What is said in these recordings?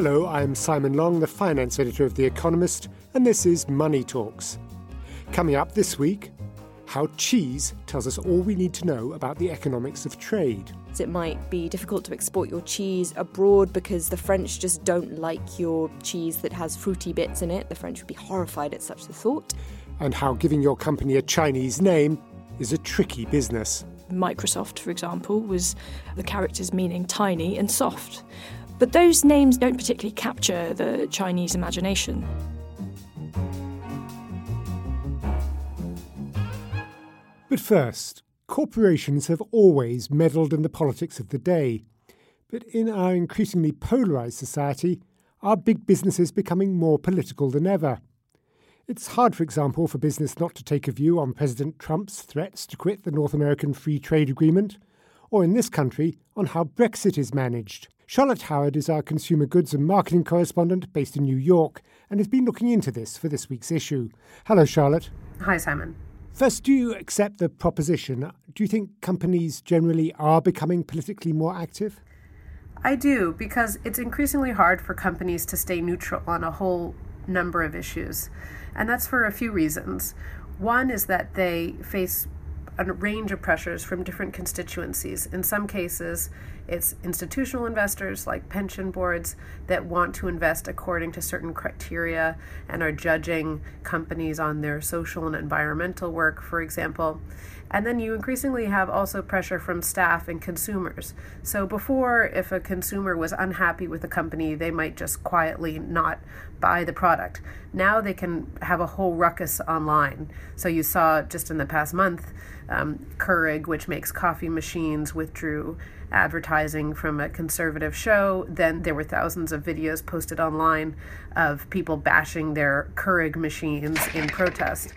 Hello, I'm Simon Long, the finance editor of The Economist, and this is Money Talks. Coming up this week, how cheese tells us all we need to know about the economics of trade. It might be difficult to export your cheese abroad because the French just don't like your cheese that has fruity bits in it. The French would be horrified at such a thought. And how giving your company a Chinese name is a tricky business. Microsoft, for example, was the character's meaning tiny and soft. But those names don't particularly capture the Chinese imagination. But first, corporations have always meddled in the politics of the day. But in our increasingly polarised society, are big businesses becoming more political than ever? It's hard, for example, for business not to take a view on President Trump's threats to quit the North American Free Trade Agreement, or in this country, on how Brexit is managed. Charlotte Howard is our consumer goods and marketing correspondent based in New York and has been looking into this for this week's issue. Hello, Charlotte. Hi, Simon. First, do you accept the proposition? Do you think companies generally are becoming politically more active? I do, because it's increasingly hard for companies to stay neutral on a whole number of issues. And that's for a few reasons. One is that they face a range of pressures from different constituencies. In some cases, it's institutional investors like pension boards that want to invest according to certain criteria and are judging companies on their social and environmental work, for example. And then you increasingly have also pressure from staff and consumers. So before, if a consumer was unhappy with a company, they might just quietly not buy the product. Now they can have a whole ruckus online. So you saw just in the past month, um, Keurig, which makes coffee machines, withdrew advertising from a conservative show. Then there were thousands of videos posted online of people bashing their Keurig machines in protest.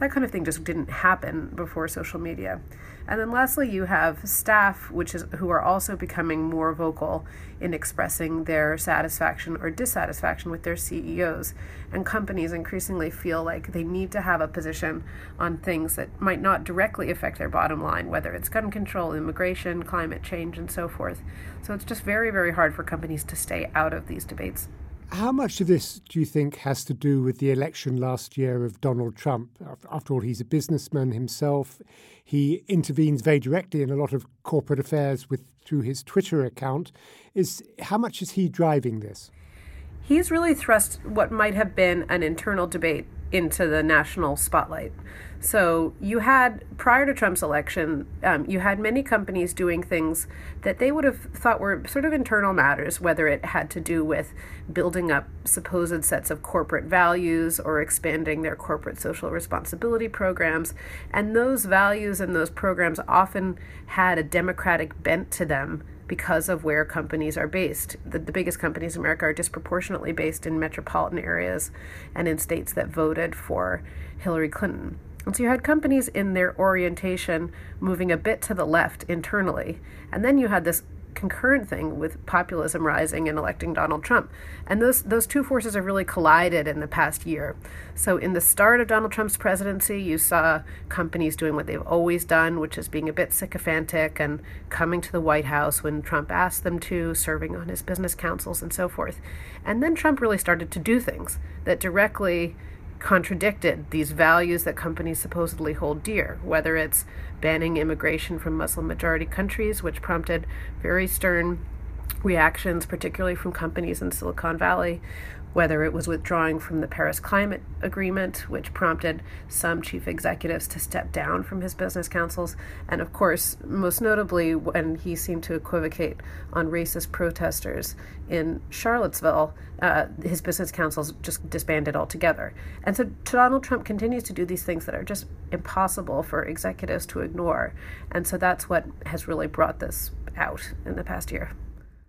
That kind of thing just didn't happen before social media. And then lastly, you have staff, which is who are also becoming more vocal in expressing their satisfaction or dissatisfaction with their CEOs. And companies increasingly feel like they need to have a position on things that might not directly affect their bottom line, whether it's gun control, immigration, climate change, and so forth. So it's just very, very hard for companies to stay out of these debates. How much of this do you think has to do with the election last year of Donald Trump? After all, he's a businessman himself. He intervenes very directly in a lot of corporate affairs with through his Twitter account. Is how much is he driving this? He's really thrust what might have been an internal debate into the national spotlight. So you had prior to Trump's election, um, you had many companies doing things that they would have thought were sort of internal matters, whether it had to do with building up supposed sets of corporate values or expanding their corporate social responsibility programs. And those values and those programs often had a democratic bent to them because of where companies are based. The, the biggest companies in America are disproportionately based in metropolitan areas and in states that voted for Hillary Clinton. And so you had companies in their orientation moving a bit to the left internally. And then you had this concurrent thing with populism rising and electing Donald Trump. And those those two forces have really collided in the past year. So in the start of Donald Trump's presidency, you saw companies doing what they've always done, which is being a bit sycophantic and coming to the White House when Trump asked them to, serving on his business councils and so forth. And then Trump really started to do things that directly contradicted these values that companies supposedly hold dear, whether it's banning immigration from Muslim majority countries, which prompted very stern reactions, particularly from companies in Silicon Valley, whether it was withdrawing from the Paris Climate Agreement, which prompted some chief executives to step down from his business councils, and of course, most notably, when he seemed to equivocate on racist protesters in Charlottesville, uh, his business councils just disbanded altogether. And so Donald Trump continues to do these things that are just impossible for executives to ignore. And so that's what has really brought this out in the past year.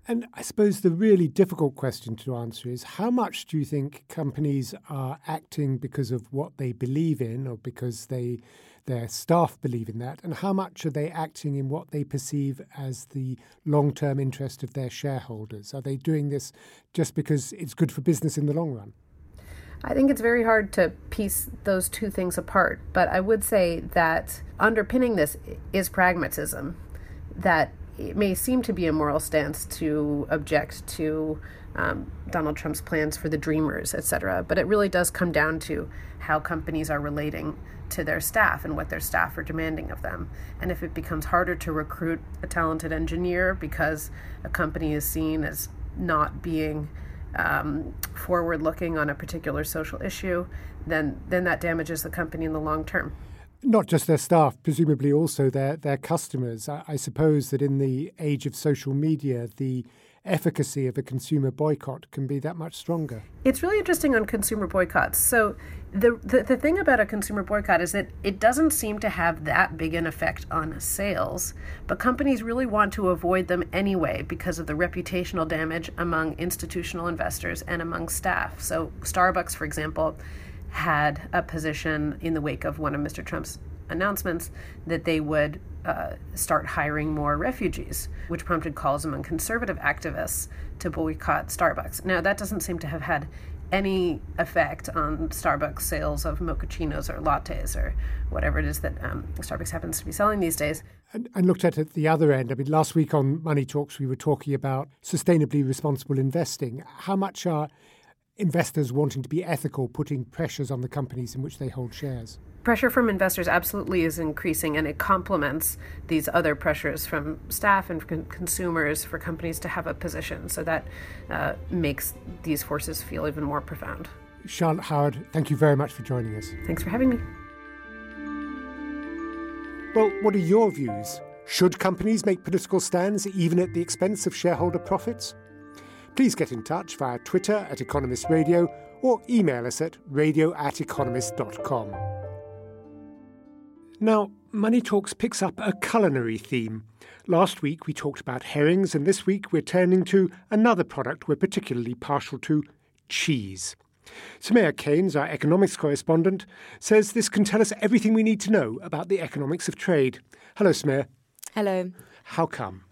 And I suppose the really difficult question to answer is how much do you think companies are acting because of what they believe in or because they their staff believe in that and how much are they acting in what they perceive as the long-term interest of their shareholders? Are they doing this just because it's good for business in the long run? I think it's very hard to piece those two things apart, but I would say that underpinning this is pragmatism that it may seem to be a moral stance to object to um, Donald Trump's plans for the Dreamers, et cetera, but it really does come down to how companies are relating to their staff and what their staff are demanding of them. And if it becomes harder to recruit a talented engineer because a company is seen as not being um, forward looking on a particular social issue, then, then that damages the company in the long term not just their staff, presumably also their their customers. I, I, suppose that in the age of social media, the efficacy of a consumer boycott can be that much stronger. It's really interesting on consumer boycotts. So the, the the thing about a consumer boycott is that it doesn't seem to have that big an effect on sales, but companies really want to avoid them anyway because of the reputational damage among institutional investors and among staff. So Starbucks, for example had a position in the wake of one of Mr. Trump's announcements that they would uh, start hiring more refugees, which prompted calls among conservative activists to boycott Starbucks. Now, that doesn't seem to have had any effect on Starbucks sales of mochachinos or lattes or whatever it is that um, Starbucks happens to be selling these days. And, and looked at at the other end. I mean, last week on Money Talks, we were talking about sustainably responsible investing. How much are investors wanting to be ethical putting pressures on the companies in which they hold shares? Pressure from investors absolutely is increasing, and it complements these other pressures from staff and con- consumers for companies to have a position. So that uh, makes these forces feel even more profound. Charlotte Howard, thank you very much for joining us. Thanks for having me. Well, what are your views? Should companies make political stands even at the expense of shareholder profits? Please get in touch via Twitter at Economist Radio or email us at radio at economist.com. Now, Money Talks picks up a culinary theme. Last week we talked about herrings, and this week we're turning to another product we're particularly partial to cheese. Soumaya Keynes, our economics correspondent, says this can tell us everything we need to know about the economics of trade. Hello, Soumaya. Hello. How come?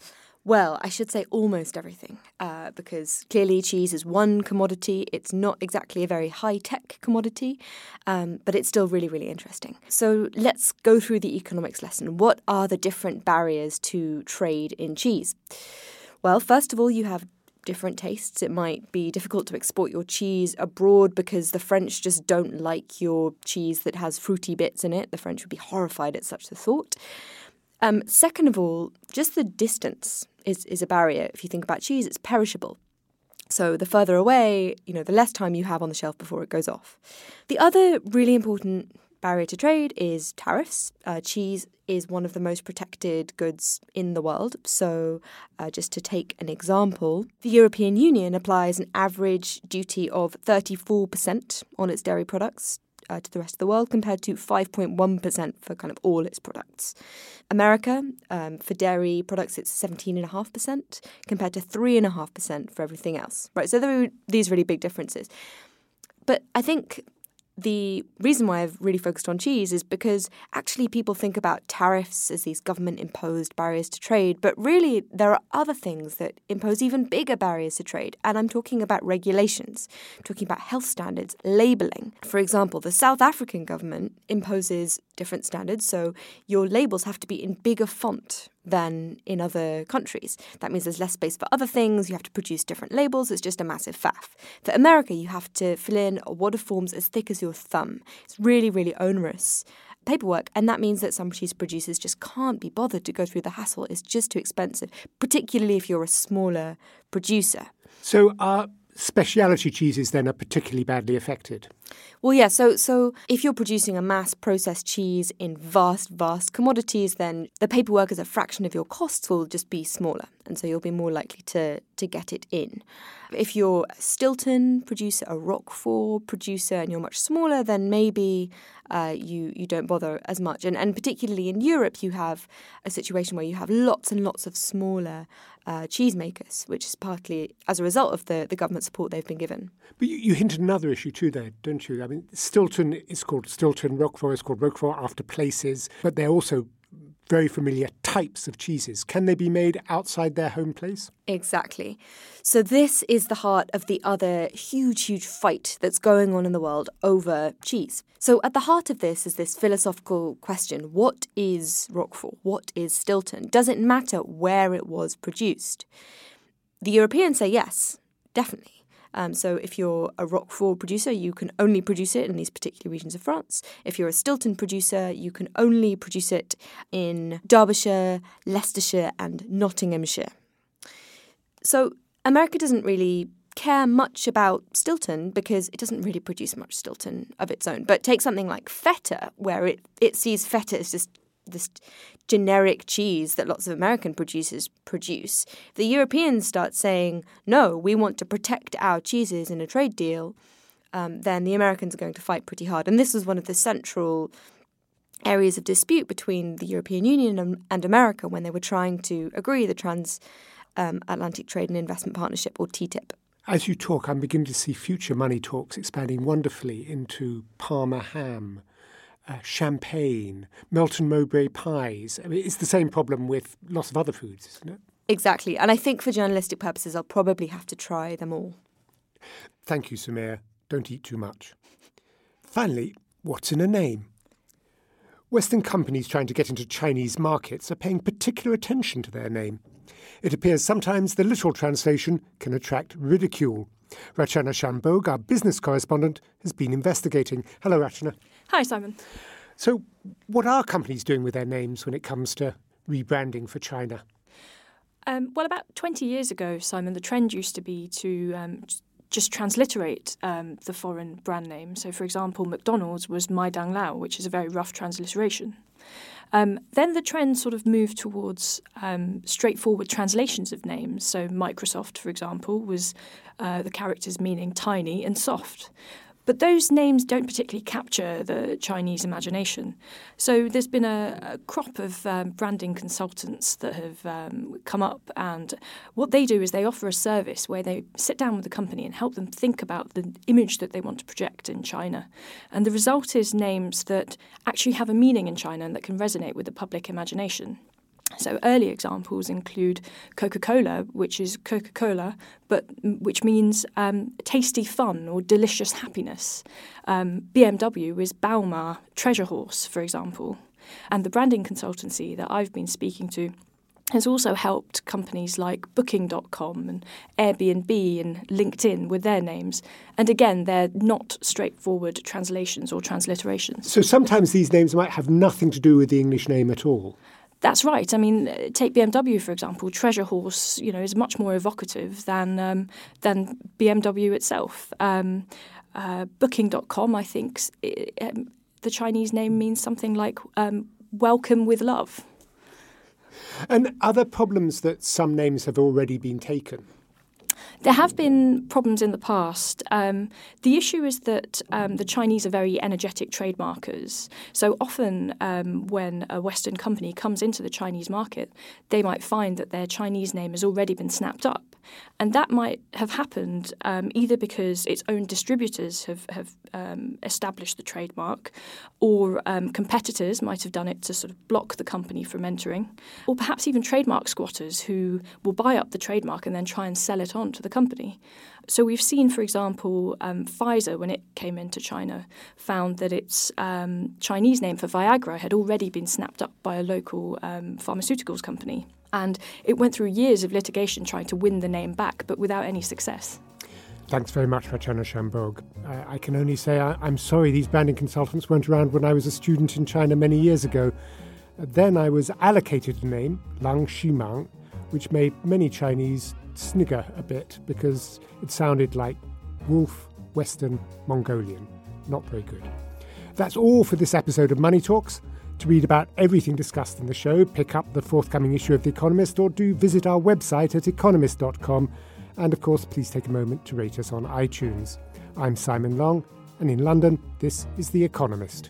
Well, I should say almost everything, uh, because clearly cheese is one commodity. It's not exactly a very high tech commodity, um, but it's still really, really interesting. So let's go through the economics lesson. What are the different barriers to trade in cheese? Well, first of all, you have different tastes. It might be difficult to export your cheese abroad because the French just don't like your cheese that has fruity bits in it. The French would be horrified at such a thought. Um, second of all, just the distance is, is a barrier. If you think about cheese, it's perishable. So the further away, you know, the less time you have on the shelf before it goes off. The other really important barrier to trade is tariffs. Uh, cheese is one of the most protected goods in the world. So, uh, just to take an example, the European Union applies an average duty of 34% on its dairy products uh, to the rest of the world compared to 5.1% for kind of all its products. America, um, for dairy products, it's 17.5% compared to 3.5% for everything else. Right, so there are these really big differences. But I think the reason why I've really focused on cheese is because actually people think about tariffs as these government imposed barriers to trade, but really there are other things that impose even bigger barriers to trade. And I'm talking about regulations, I'm talking about health standards, labeling. For example, the South African government imposes different standards, so your labels have to be in bigger font than in other countries. That means there's less space for other things, you have to produce different labels, it's just a massive faff. For America, you have to fill in a forms as thick as your thumb. It's really, really onerous. paperwork, and that means that some cheese producers just can't be bothered to go through the hassle. It's just too expensive, particularly if you're a smaller producer. So, are specialty cheeses then are particularly badly affected? Well, yeah. So, so if you're producing a mass processed cheese in vast, vast commodities, then the paperwork as a fraction of your costs will just be smaller, and so you'll be more likely to to get it in. If you're a Stilton producer, a Roquefort producer, and you're much smaller, then maybe uh, you you don't bother as much. And and particularly in Europe, you have a situation where you have lots and lots of smaller uh, cheesemakers, which is partly as a result of the, the government support they've been given. But you, you hinted another issue too there, don't you? I mean, Stilton is called Stilton, Roquefort is called Roquefort after places, but they're also very familiar types of cheeses. Can they be made outside their home place? Exactly. So, this is the heart of the other huge, huge fight that's going on in the world over cheese. So, at the heart of this is this philosophical question what is Roquefort? What is Stilton? Does it matter where it was produced? The Europeans say yes, definitely. Um, so if you're a Roquefort producer, you can only produce it in these particular regions of France. If you're a Stilton producer, you can only produce it in Derbyshire, Leicestershire, and Nottinghamshire. So America doesn't really care much about Stilton because it doesn't really produce much Stilton of its own. But take something like feta, where it, it sees feta as just this generic cheese that lots of American producers produce. If the Europeans start saying, no, we want to protect our cheeses in a trade deal, um, then the Americans are going to fight pretty hard. And this was one of the central areas of dispute between the European Union and, and America when they were trying to agree the Transatlantic um, Trade and Investment Partnership, or TTIP. As you talk, I'm beginning to see future money talks expanding wonderfully into Parma ham, uh, champagne, Melton Mowbray pies. I mean, it's the same problem with lots of other foods, isn't it? Exactly. And I think for journalistic purposes, I'll probably have to try them all. Thank you, Soumaya. Don't eat too much. Finally, what's in a name? Western companies trying to get into Chinese markets are paying particular attention to their name. It appears sometimes the literal translation can attract ridicule. Rachana Shanbhogue, our business correspondent, has been investigating. Hello, Rachana. Hi, Simon. So, what are companies doing with their names when it comes to rebranding for China? Um, well, about 20 years ago, Simon, the trend used to be to um, just transliterate um, the foreign brand name. So, for example, McDonald's was Maidang Lao, which is a very rough transliteration. Um, then the trend sort of moved towards um, straightforward translations of names. So, Microsoft, for example, was uh, the characters meaning tiny and soft. But those names don't particularly capture the Chinese imagination. So there's been a, a crop of um, branding consultants that have um, come up, and what they do is they offer a service where they sit down with the company and help them think about the image that they want to project in China. And the result is names that actually have a meaning in China and that can resonate with the public imagination. So early examples include Coca-Cola, which is Coca-Cola, but which means um, tasty fun or delicious happiness. Um, BMW is Baoma, treasure horse, for example. And the branding consultancy that I've been speaking to has also helped companies like Booking.com and Airbnb and LinkedIn with their names. And again, they're not straightforward translations or transliterations. So sometimes these names might have nothing to do with the English name at all. That's right. I mean, take BMW for example. Treasure Horse, you know, is much more evocative than um, than BMW itself. Um, uh, Booking.com, I think, it, um, the Chinese name means something like um, "welcome with love." And other problems that some names have already been taken. There have been problems in the past. Um, the issue is that um, the Chinese are very energetic trade markers. So often, um, when a Western company comes into the Chinese market, they might find that their Chinese name has already been snapped up. And that might have happened um, either because its own distributors have, have um, established the trademark, or um, competitors might have done it to sort of block the company from entering, or perhaps even trademark squatters who will buy up the trademark and then try and sell it on to the company. So we've seen, for example, um, Pfizer, when it came into China, found that its um, Chinese name for Viagra had already been snapped up by a local um, pharmaceuticals company. And it went through years of litigation trying to win the name back, but without any success. Thanks very much, Rachana Shanbhogue. Uh, I can only say I, am sorry these branding consultants weren't around when I was a student in China many years ago. Then I was allocated a name, Lang Shimang, which made many Chinese snigger a bit because it sounded like Wolf Western Mongolian. Not very good. That's all for this episode of Money Talks. To read about everything discussed in the show, pick up the forthcoming issue of The Economist or do visit our website at economist.com and of course, please take a moment to rate us on iTunes. I'm Simon Long, and in London, this is The Economist.